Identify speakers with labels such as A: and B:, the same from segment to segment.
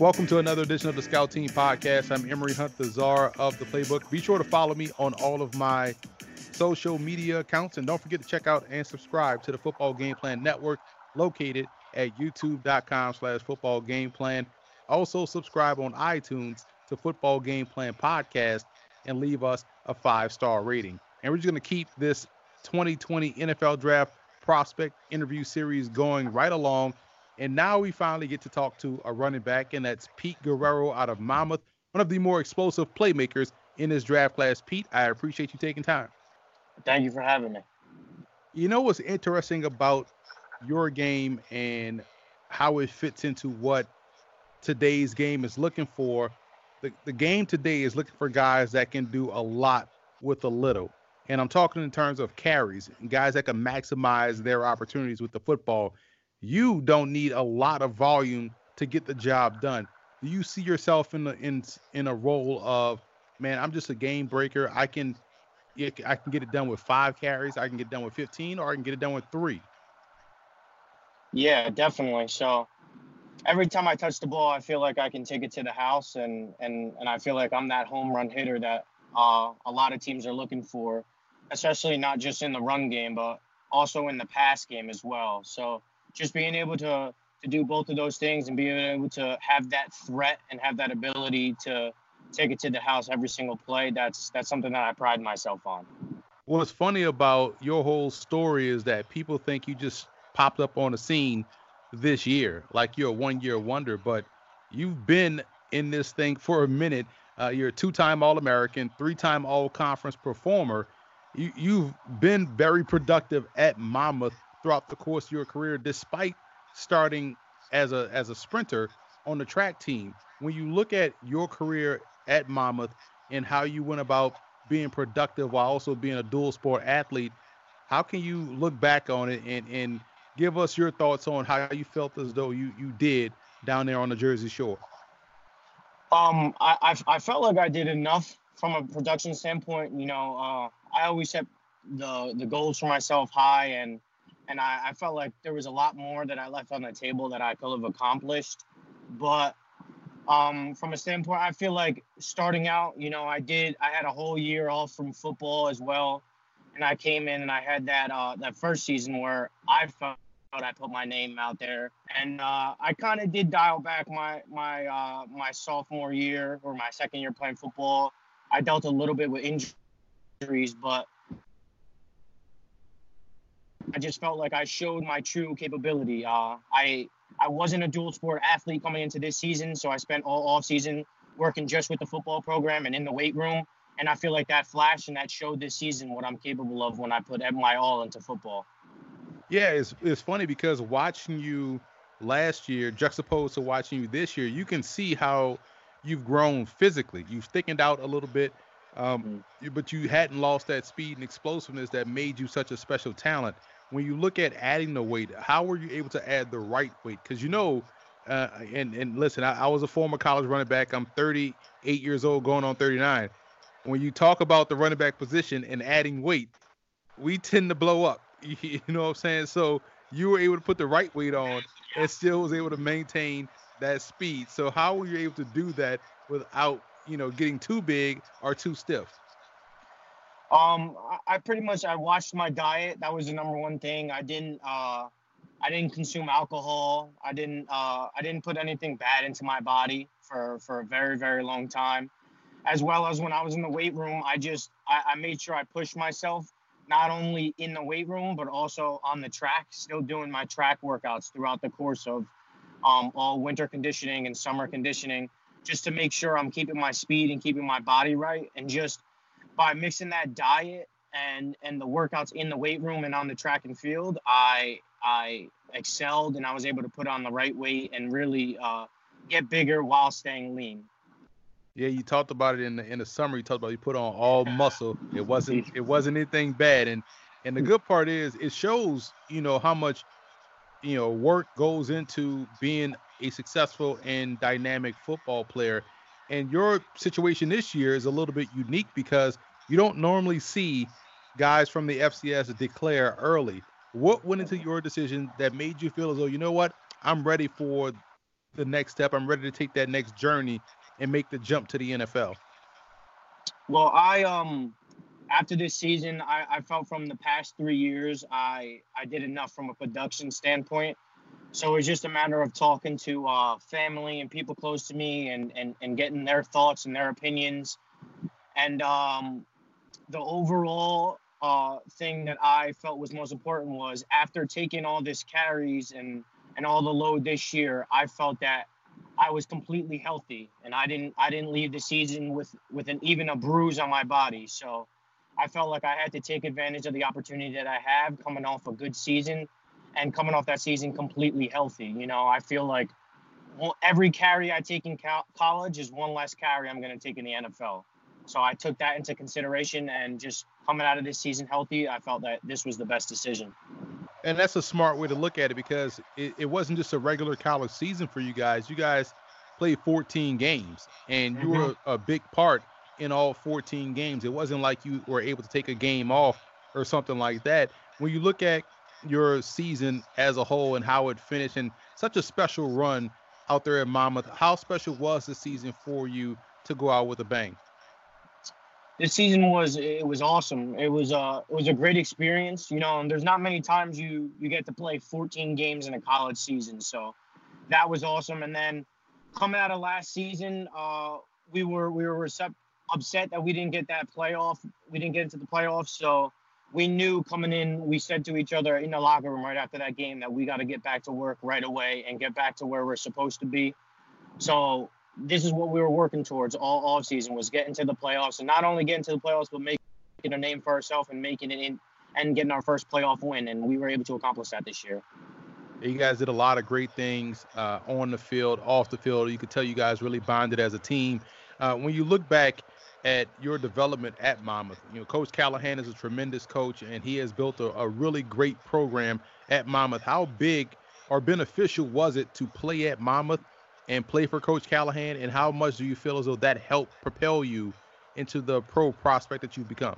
A: Welcome to another edition of the Scout Team Podcast. I'm Emory Hunt, the czar of the playbook. Be sure to follow me on all of my social media accounts and don't forget to check out and subscribe to the Football Game Plan Network located at youtube.com slash football game plan. Also subscribe on iTunes to Football Game Plan Podcast and leave us a five-star rating. And we're just going to keep this 2020 NFL Draft prospect interview series going right along and now we finally get to talk to a running back, and that's Pete Guerrero out of Monmouth, one of the more explosive playmakers in this draft class. Pete, I appreciate you taking time.
B: Thank you for having me.
A: You know what's interesting about your game and how it fits into what today's game is looking for? The, the game today is looking for guys that can do a lot with a little. And I'm talking in terms of carries, guys that can maximize their opportunities with the football you don't need a lot of volume to get the job done. Do you see yourself in the in in a role of man, I'm just a game breaker. I can I can get it done with five carries, I can get it done with 15, or I can get it done with three.
B: Yeah, definitely. So every time I touch the ball, I feel like I can take it to the house, and and and I feel like I'm that home run hitter that uh, a lot of teams are looking for, especially not just in the run game, but also in the pass game as well. So just being able to to do both of those things and being able to have that threat and have that ability to take it to the house every single play that's that's something that I pride myself on.
A: What's funny about your whole story is that people think you just popped up on the scene this year, like you're a one year wonder, but you've been in this thing for a minute. Uh, you're a two time All American, three time All Conference performer. You, you've been very productive at Monmouth throughout the course of your career, despite starting as a as a sprinter on the track team. When you look at your career at Monmouth and how you went about being productive while also being a dual sport athlete, how can you look back on it and and give us your thoughts on how you felt as though you you did down there on the Jersey Shore?
B: Um, I I, I felt like I did enough from a production standpoint. You know, uh, I always set the the goals for myself high and and I, I felt like there was a lot more that I left on the table that I could have accomplished. But um, from a standpoint, I feel like starting out, you know, I did. I had a whole year off from football as well, and I came in and I had that uh, that first season where I felt I put my name out there, and uh, I kind of did dial back my my uh, my sophomore year or my second year playing football. I dealt a little bit with injuries, but I just felt like I showed my true capability. Uh, I I wasn't a dual sport athlete coming into this season, so I spent all off season working just with the football program and in the weight room. And I feel like that flashed and that showed this season what I'm capable of when I put my all into football.
A: Yeah, it's it's funny because watching you last year juxtaposed to watching you this year, you can see how you've grown physically. You've thickened out a little bit, um, mm-hmm. but you hadn't lost that speed and explosiveness that made you such a special talent when you look at adding the weight, how were you able to add the right weight? Because you know, uh, and and listen, I, I, was a former college running back. I'm 38 years old, going on 39. When you talk about the running back position and adding weight, we tend to blow up. You know what I'm saying? So you were able to put the right weight on and still was able to maintain that speed. So how were you able to do that without you know getting too big or too stiff?
B: Um, I, I pretty much I watched my diet. That was the number one thing. I didn't uh, I didn't consume alcohol. I didn't uh, I didn't put anything bad into my body for for a very very long time. As well as when I was in the weight room, I just I, I made sure I pushed myself not only in the weight room but also on the track. Still doing my track workouts throughout the course of um, all winter conditioning and summer conditioning, just to make sure I'm keeping my speed and keeping my body right and just by mixing that diet and and the workouts in the weight room and on the track and field, I I excelled and I was able to put on the right weight and really uh, get bigger while staying lean.
A: Yeah, you talked about it in the in the summer. You talked about you put on all muscle. It wasn't it wasn't anything bad, and and the good part is it shows you know how much you know work goes into being a successful and dynamic football player and your situation this year is a little bit unique because you don't normally see guys from the FCS declare early. What went into your decision that made you feel as though, you know what, I'm ready for the next step. I'm ready to take that next journey and make the jump to the NFL?
B: Well, I um after this season, I, I felt from the past three years, I I did enough from a production standpoint. So it was just a matter of talking to uh, family and people close to me and, and, and getting their thoughts and their opinions. And um, the overall uh, thing that I felt was most important was after taking all this carries and, and all the load this year, I felt that I was completely healthy and I didn't I didn't leave the season with with an even a bruise on my body. So I felt like I had to take advantage of the opportunity that I have coming off a good season and coming off that season completely healthy. You know, I feel like every carry I take in college is one less carry I'm going to take in the NFL. So I took that into consideration and just coming out of this season healthy, I felt that this was the best decision.
A: And that's a smart way to look at it because it, it wasn't just a regular college season for you guys. You guys played 14 games and you mm-hmm. were a big part in all 14 games. It wasn't like you were able to take a game off or something like that. When you look at your season as a whole and how it finished and such a special run out there at Monmouth. How special was the season for you to go out with a bang?
B: This season was it was awesome. It was uh it was a great experience. You know, and there's not many times you you get to play 14 games in a college season, so that was awesome. And then coming out of last season, uh, we were we were upset that we didn't get that playoff. We didn't get into the playoffs, so we knew coming in, we said to each other in the locker room right after that game that we got to get back to work right away and get back to where we're supposed to be. So this is what we were working towards all off season was getting to the playoffs and not only getting to the playoffs but making a name for ourselves and making it in and getting our first playoff win and we were able to accomplish that this year.
A: You guys did a lot of great things uh, on the field, off the field. You could tell you guys really bonded as a team. Uh, when you look back at your development at Monmouth. You know, Coach Callahan is a tremendous coach, and he has built a, a really great program at Monmouth. How big or beneficial was it to play at Monmouth and play for Coach Callahan, and how much do you feel as though that helped propel you into the pro prospect that you've become?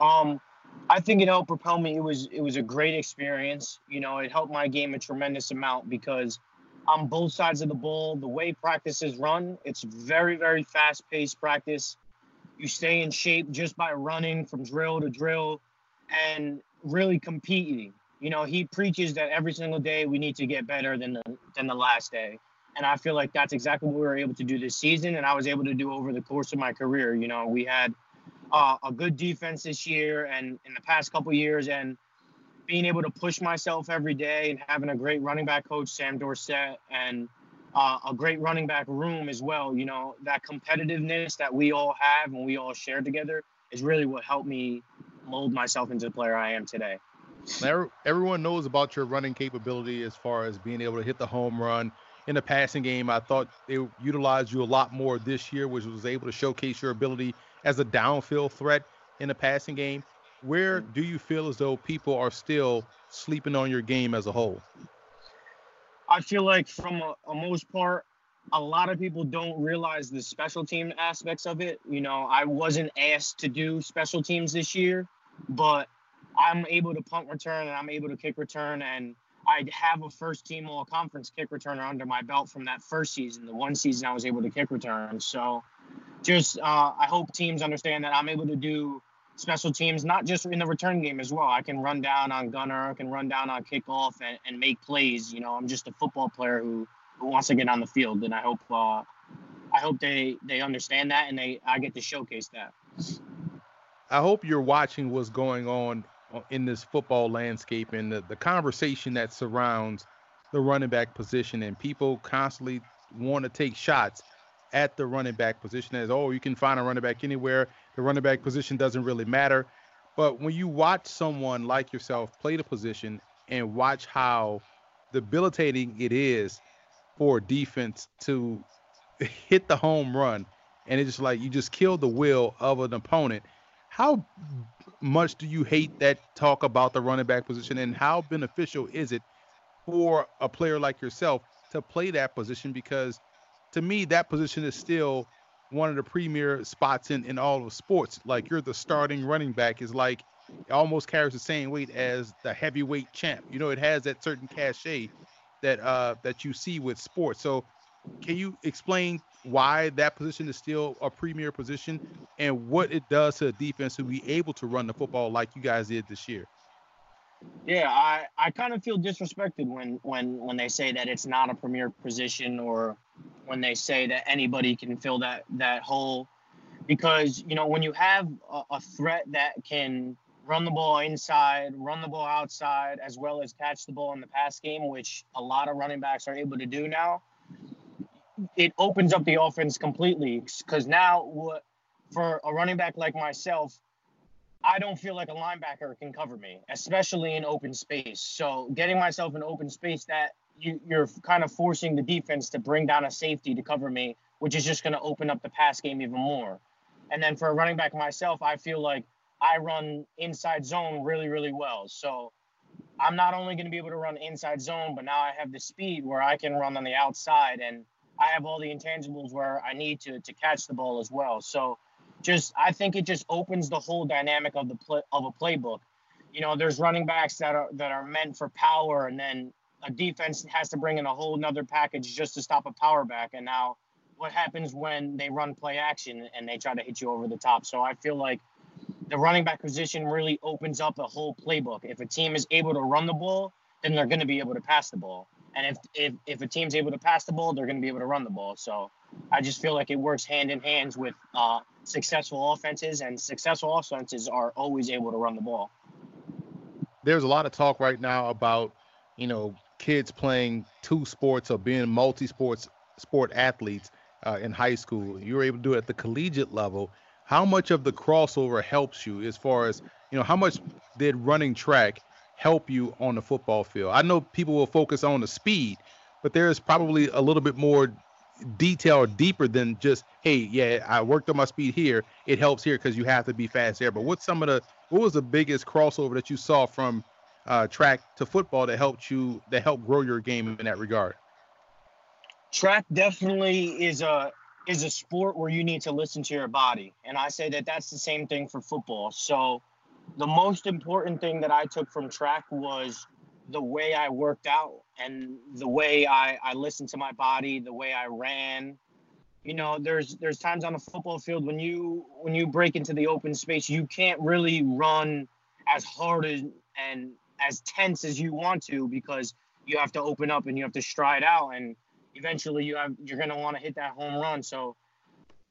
B: Um, I think it helped propel me. It was it was a great experience. You know, it helped my game a tremendous amount because on both sides of the ball. The way practice is run, it's very, very fast paced practice. You stay in shape just by running from drill to drill and really competing. You know, he preaches that every single day we need to get better than the than the last day. And I feel like that's exactly what we were able to do this season, and I was able to do over the course of my career. You know, we had uh, a good defense this year and in the past couple years, and being able to push myself every day and having a great running back coach, Sam Dorsett, and uh, a great running back room as well. You know, that competitiveness that we all have and we all share together is really what helped me mold myself into the player I am today.
A: Now, everyone knows about your running capability as far as being able to hit the home run in the passing game. I thought they utilized you a lot more this year, which was able to showcase your ability as a downfield threat in the passing game where do you feel as though people are still sleeping on your game as a whole?
B: I feel like, from a, a most part, a lot of people don't realize the special team aspects of it. You know, I wasn't asked to do special teams this year, but I'm able to punt return and I'm able to kick return. And I have a first team all conference kick returner under my belt from that first season, the one season I was able to kick return. So just, uh, I hope teams understand that I'm able to do special teams, not just in the return game as well. I can run down on gunner, I can run down on kickoff and, and make plays. You know, I'm just a football player who, who wants to get on the field, and I hope uh, I hope they they understand that and they I get to showcase that.
A: I hope you're watching what's going on in this football landscape and the, the conversation that surrounds the running back position and people constantly want to take shots at the running back position as oh you can find a running back anywhere. The running back position doesn't really matter. But when you watch someone like yourself play the position and watch how debilitating it is for defense to hit the home run and it's just like you just kill the will of an opponent how much do you hate that talk about the running back position and how beneficial is it for a player like yourself to play that position? Because to me, that position is still one of the premier spots in, in all of sports. Like you're the starting running back is like it almost carries the same weight as the heavyweight champ. You know, it has that certain cachet that uh, that you see with sports. So, can you explain why that position is still a premier position and what it does to a defense to be able to run the football like you guys did this year?
B: Yeah, I, I kind of feel disrespected when when when they say that it's not a premier position or when they say that anybody can fill that that hole because you know when you have a, a threat that can run the ball inside, run the ball outside, as well as catch the ball in the pass game, which a lot of running backs are able to do now. It opens up the offense completely because now, for a running back like myself, I don't feel like a linebacker can cover me, especially in open space. So getting myself in open space that you, you're kind of forcing the defense to bring down a safety to cover me, which is just going to open up the pass game even more. And then for a running back myself, I feel like I run inside zone really, really well. So I'm not only going to be able to run inside zone, but now I have the speed where I can run on the outside and I have all the intangibles where I need to to catch the ball as well. So just I think it just opens the whole dynamic of the play, of a playbook. You know, there's running backs that are that are meant for power, and then a defense has to bring in a whole nother package just to stop a power back. And now, what happens when they run play action and they try to hit you over the top? So I feel like the running back position really opens up a whole playbook. If a team is able to run the ball, then they're going to be able to pass the ball. And if if if a team's able to pass the ball, they're going to be able to run the ball. So I just feel like it works hand in hand with uh, successful offenses, and successful offenses are always able to run the ball.
A: There's a lot of talk right now about you know kids playing two sports or being multi-sports sport athletes uh, in high school. You were able to do it at the collegiate level. How much of the crossover helps you as far as you know? How much did running track help you on the football field? I know people will focus on the speed, but there is probably a little bit more detail or deeper than just hey yeah i worked on my speed here it helps here because you have to be fast there but what's some of the what was the biggest crossover that you saw from uh, track to football that helped you that helped grow your game in that regard?
B: Track definitely is a is a sport where you need to listen to your body. And i say that that's the same thing for football. So the most important thing that i took from track was the way I worked out and the way I, I listened to my body, the way I ran. You know, there's there's times on a football field when you when you break into the open space, you can't really run as hard as, and as tense as you want to because you have to open up and you have to stride out and eventually you have you're gonna want to hit that home run. So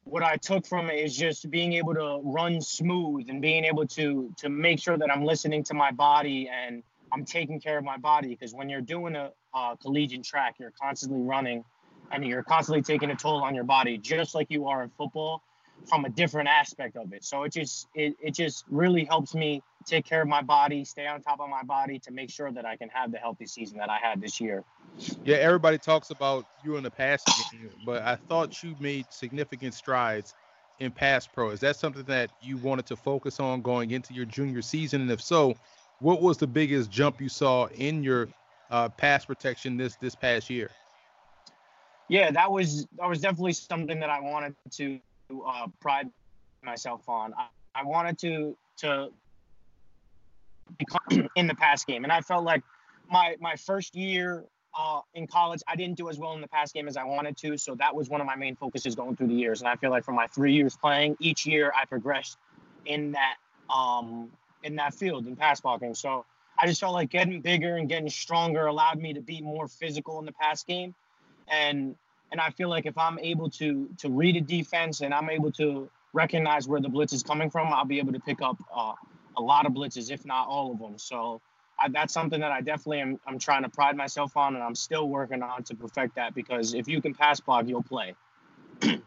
B: what I took from it is just being able to run smooth and being able to to make sure that I'm listening to my body and I'm taking care of my body because when you're doing a, a collegiate track, you're constantly running and you're constantly taking a toll on your body, just like you are in football from a different aspect of it. So it just it, it just really helps me take care of my body, stay on top of my body to make sure that I can have the healthy season that I had this year.
A: Yeah, everybody talks about you in the past, but I thought you made significant strides in pass pro. Is that something that you wanted to focus on going into your junior season? And if so, what was the biggest jump you saw in your uh, pass protection this this past year?
B: Yeah, that was that was definitely something that I wanted to uh, pride myself on. I, I wanted to to become in the pass game, and I felt like my my first year uh, in college, I didn't do as well in the pass game as I wanted to. So that was one of my main focuses going through the years. And I feel like for my three years playing, each year I progressed in that um, in that field in pass blocking. So I just felt like getting bigger and getting stronger allowed me to be more physical in the pass game. And and I feel like if I'm able to to read a defense and I'm able to recognize where the blitz is coming from, I'll be able to pick up uh, a lot of blitzes, if not all of them. So I, that's something that I definitely am I'm trying to pride myself on, and I'm still working on to perfect that. Because if you can pass block, you'll play.
A: and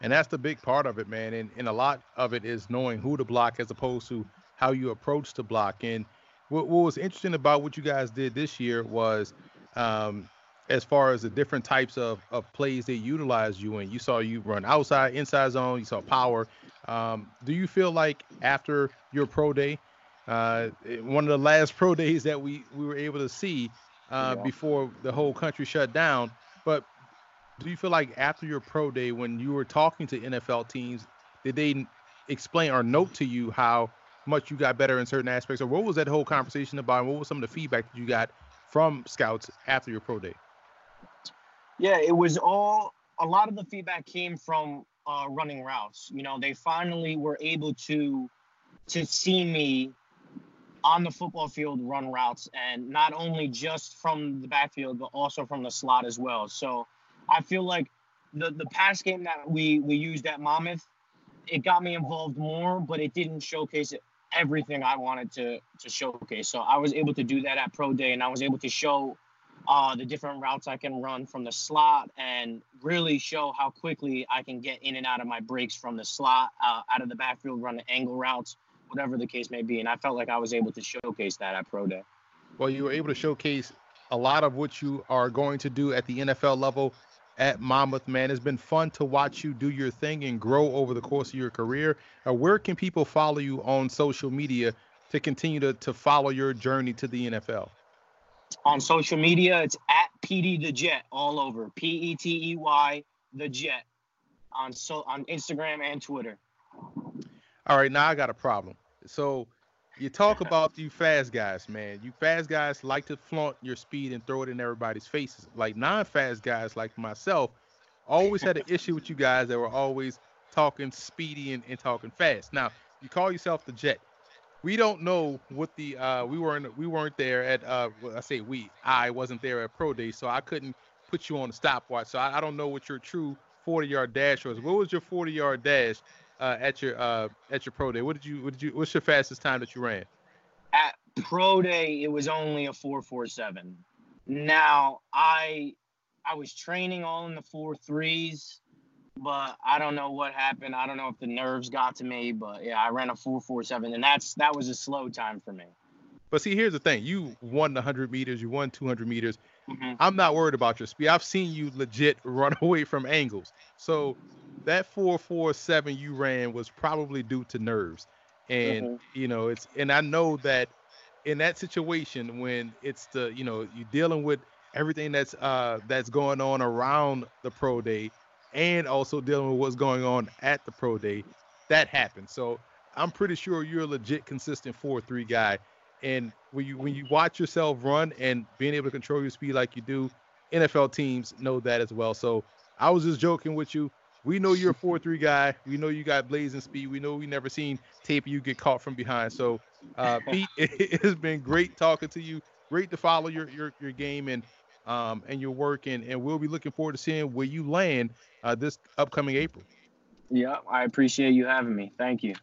A: that's the big part of it, man. And and a lot of it is knowing who to block as opposed to how you approach the block. And what, what was interesting about what you guys did this year was, um, as far as the different types of, of plays they utilize you in. You saw you run outside, inside zone. You saw power. Um, do you feel like after your pro day, uh, one of the last pro days that we we were able to see uh, yeah. before the whole country shut down, but do you feel like after your pro day, when you were talking to NFL teams, did they explain or note to you how much you got better in certain aspects, or what was that whole conversation about? And what was some of the feedback that you got from scouts after your pro day?
B: Yeah, it was all a lot of the feedback came from uh, running routes. You know, they finally were able to to see me on the football field run routes, and not only just from the backfield, but also from the slot as well. So I feel like the the pass game that we we used at Monmouth, it got me involved more, but it didn't showcase everything I wanted to to showcase. So I was able to do that at pro day, and I was able to show uh, the different routes I can run from the slot and really show how quickly I can get in and out of my breaks from the slot, uh, out of the backfield, run the angle routes, whatever the case may be. And I felt like I was able to showcase that at Pro Day.
A: Well, you were able to showcase a lot of what you are going to do at the NFL level at Monmouth, man. It's been fun to watch you do your thing and grow over the course of your career. Uh, where can people follow you on social media to continue to, to follow your journey to the NFL?
B: On social media, it's at Petey the Jet all over. P E T E Y the Jet on so on Instagram and Twitter.
A: All right, now I got a problem. So you talk about you fast guys, man. You fast guys like to flaunt your speed and throw it in everybody's faces. Like non-fast guys like myself always had an issue with you guys that were always talking speedy and, and talking fast. Now, you call yourself the jet we don't know what the uh, we weren't we weren't there at uh, I say we I wasn't there at pro day, so I couldn't put you on the stopwatch. So I, I don't know what your true 40 yard dash was. What was your 40 yard dash uh, at your uh, at your pro day? What did you what did you what's your fastest time that you ran?
B: At pro day, it was only a 447. Now I I was training all in the four threes but I don't know what happened. I don't know if the nerves got to me, but yeah, I ran a 447 and that's that was a slow time for me.
A: But see, here's the thing. You won the 100 meters, you won 200 meters. Mm-hmm. I'm not worried about your speed. I've seen you legit run away from angles. So that 447 you ran was probably due to nerves. And mm-hmm. you know, it's and I know that in that situation when it's the, you know, you're dealing with everything that's uh that's going on around the pro day and also dealing with what's going on at the pro day, that happened. So I'm pretty sure you're a legit consistent four three guy. And when you when you watch yourself run and being able to control your speed like you do, NFL teams know that as well. So I was just joking with you. We know you're a four three guy. We know you got blazing speed. We know we never seen tape you get caught from behind. So uh, Pete, it has been great talking to you. Great to follow your your, your game and um, and your work, and, and we'll be looking forward to seeing where you land uh, this upcoming April.
B: Yeah, I appreciate you having me. Thank you.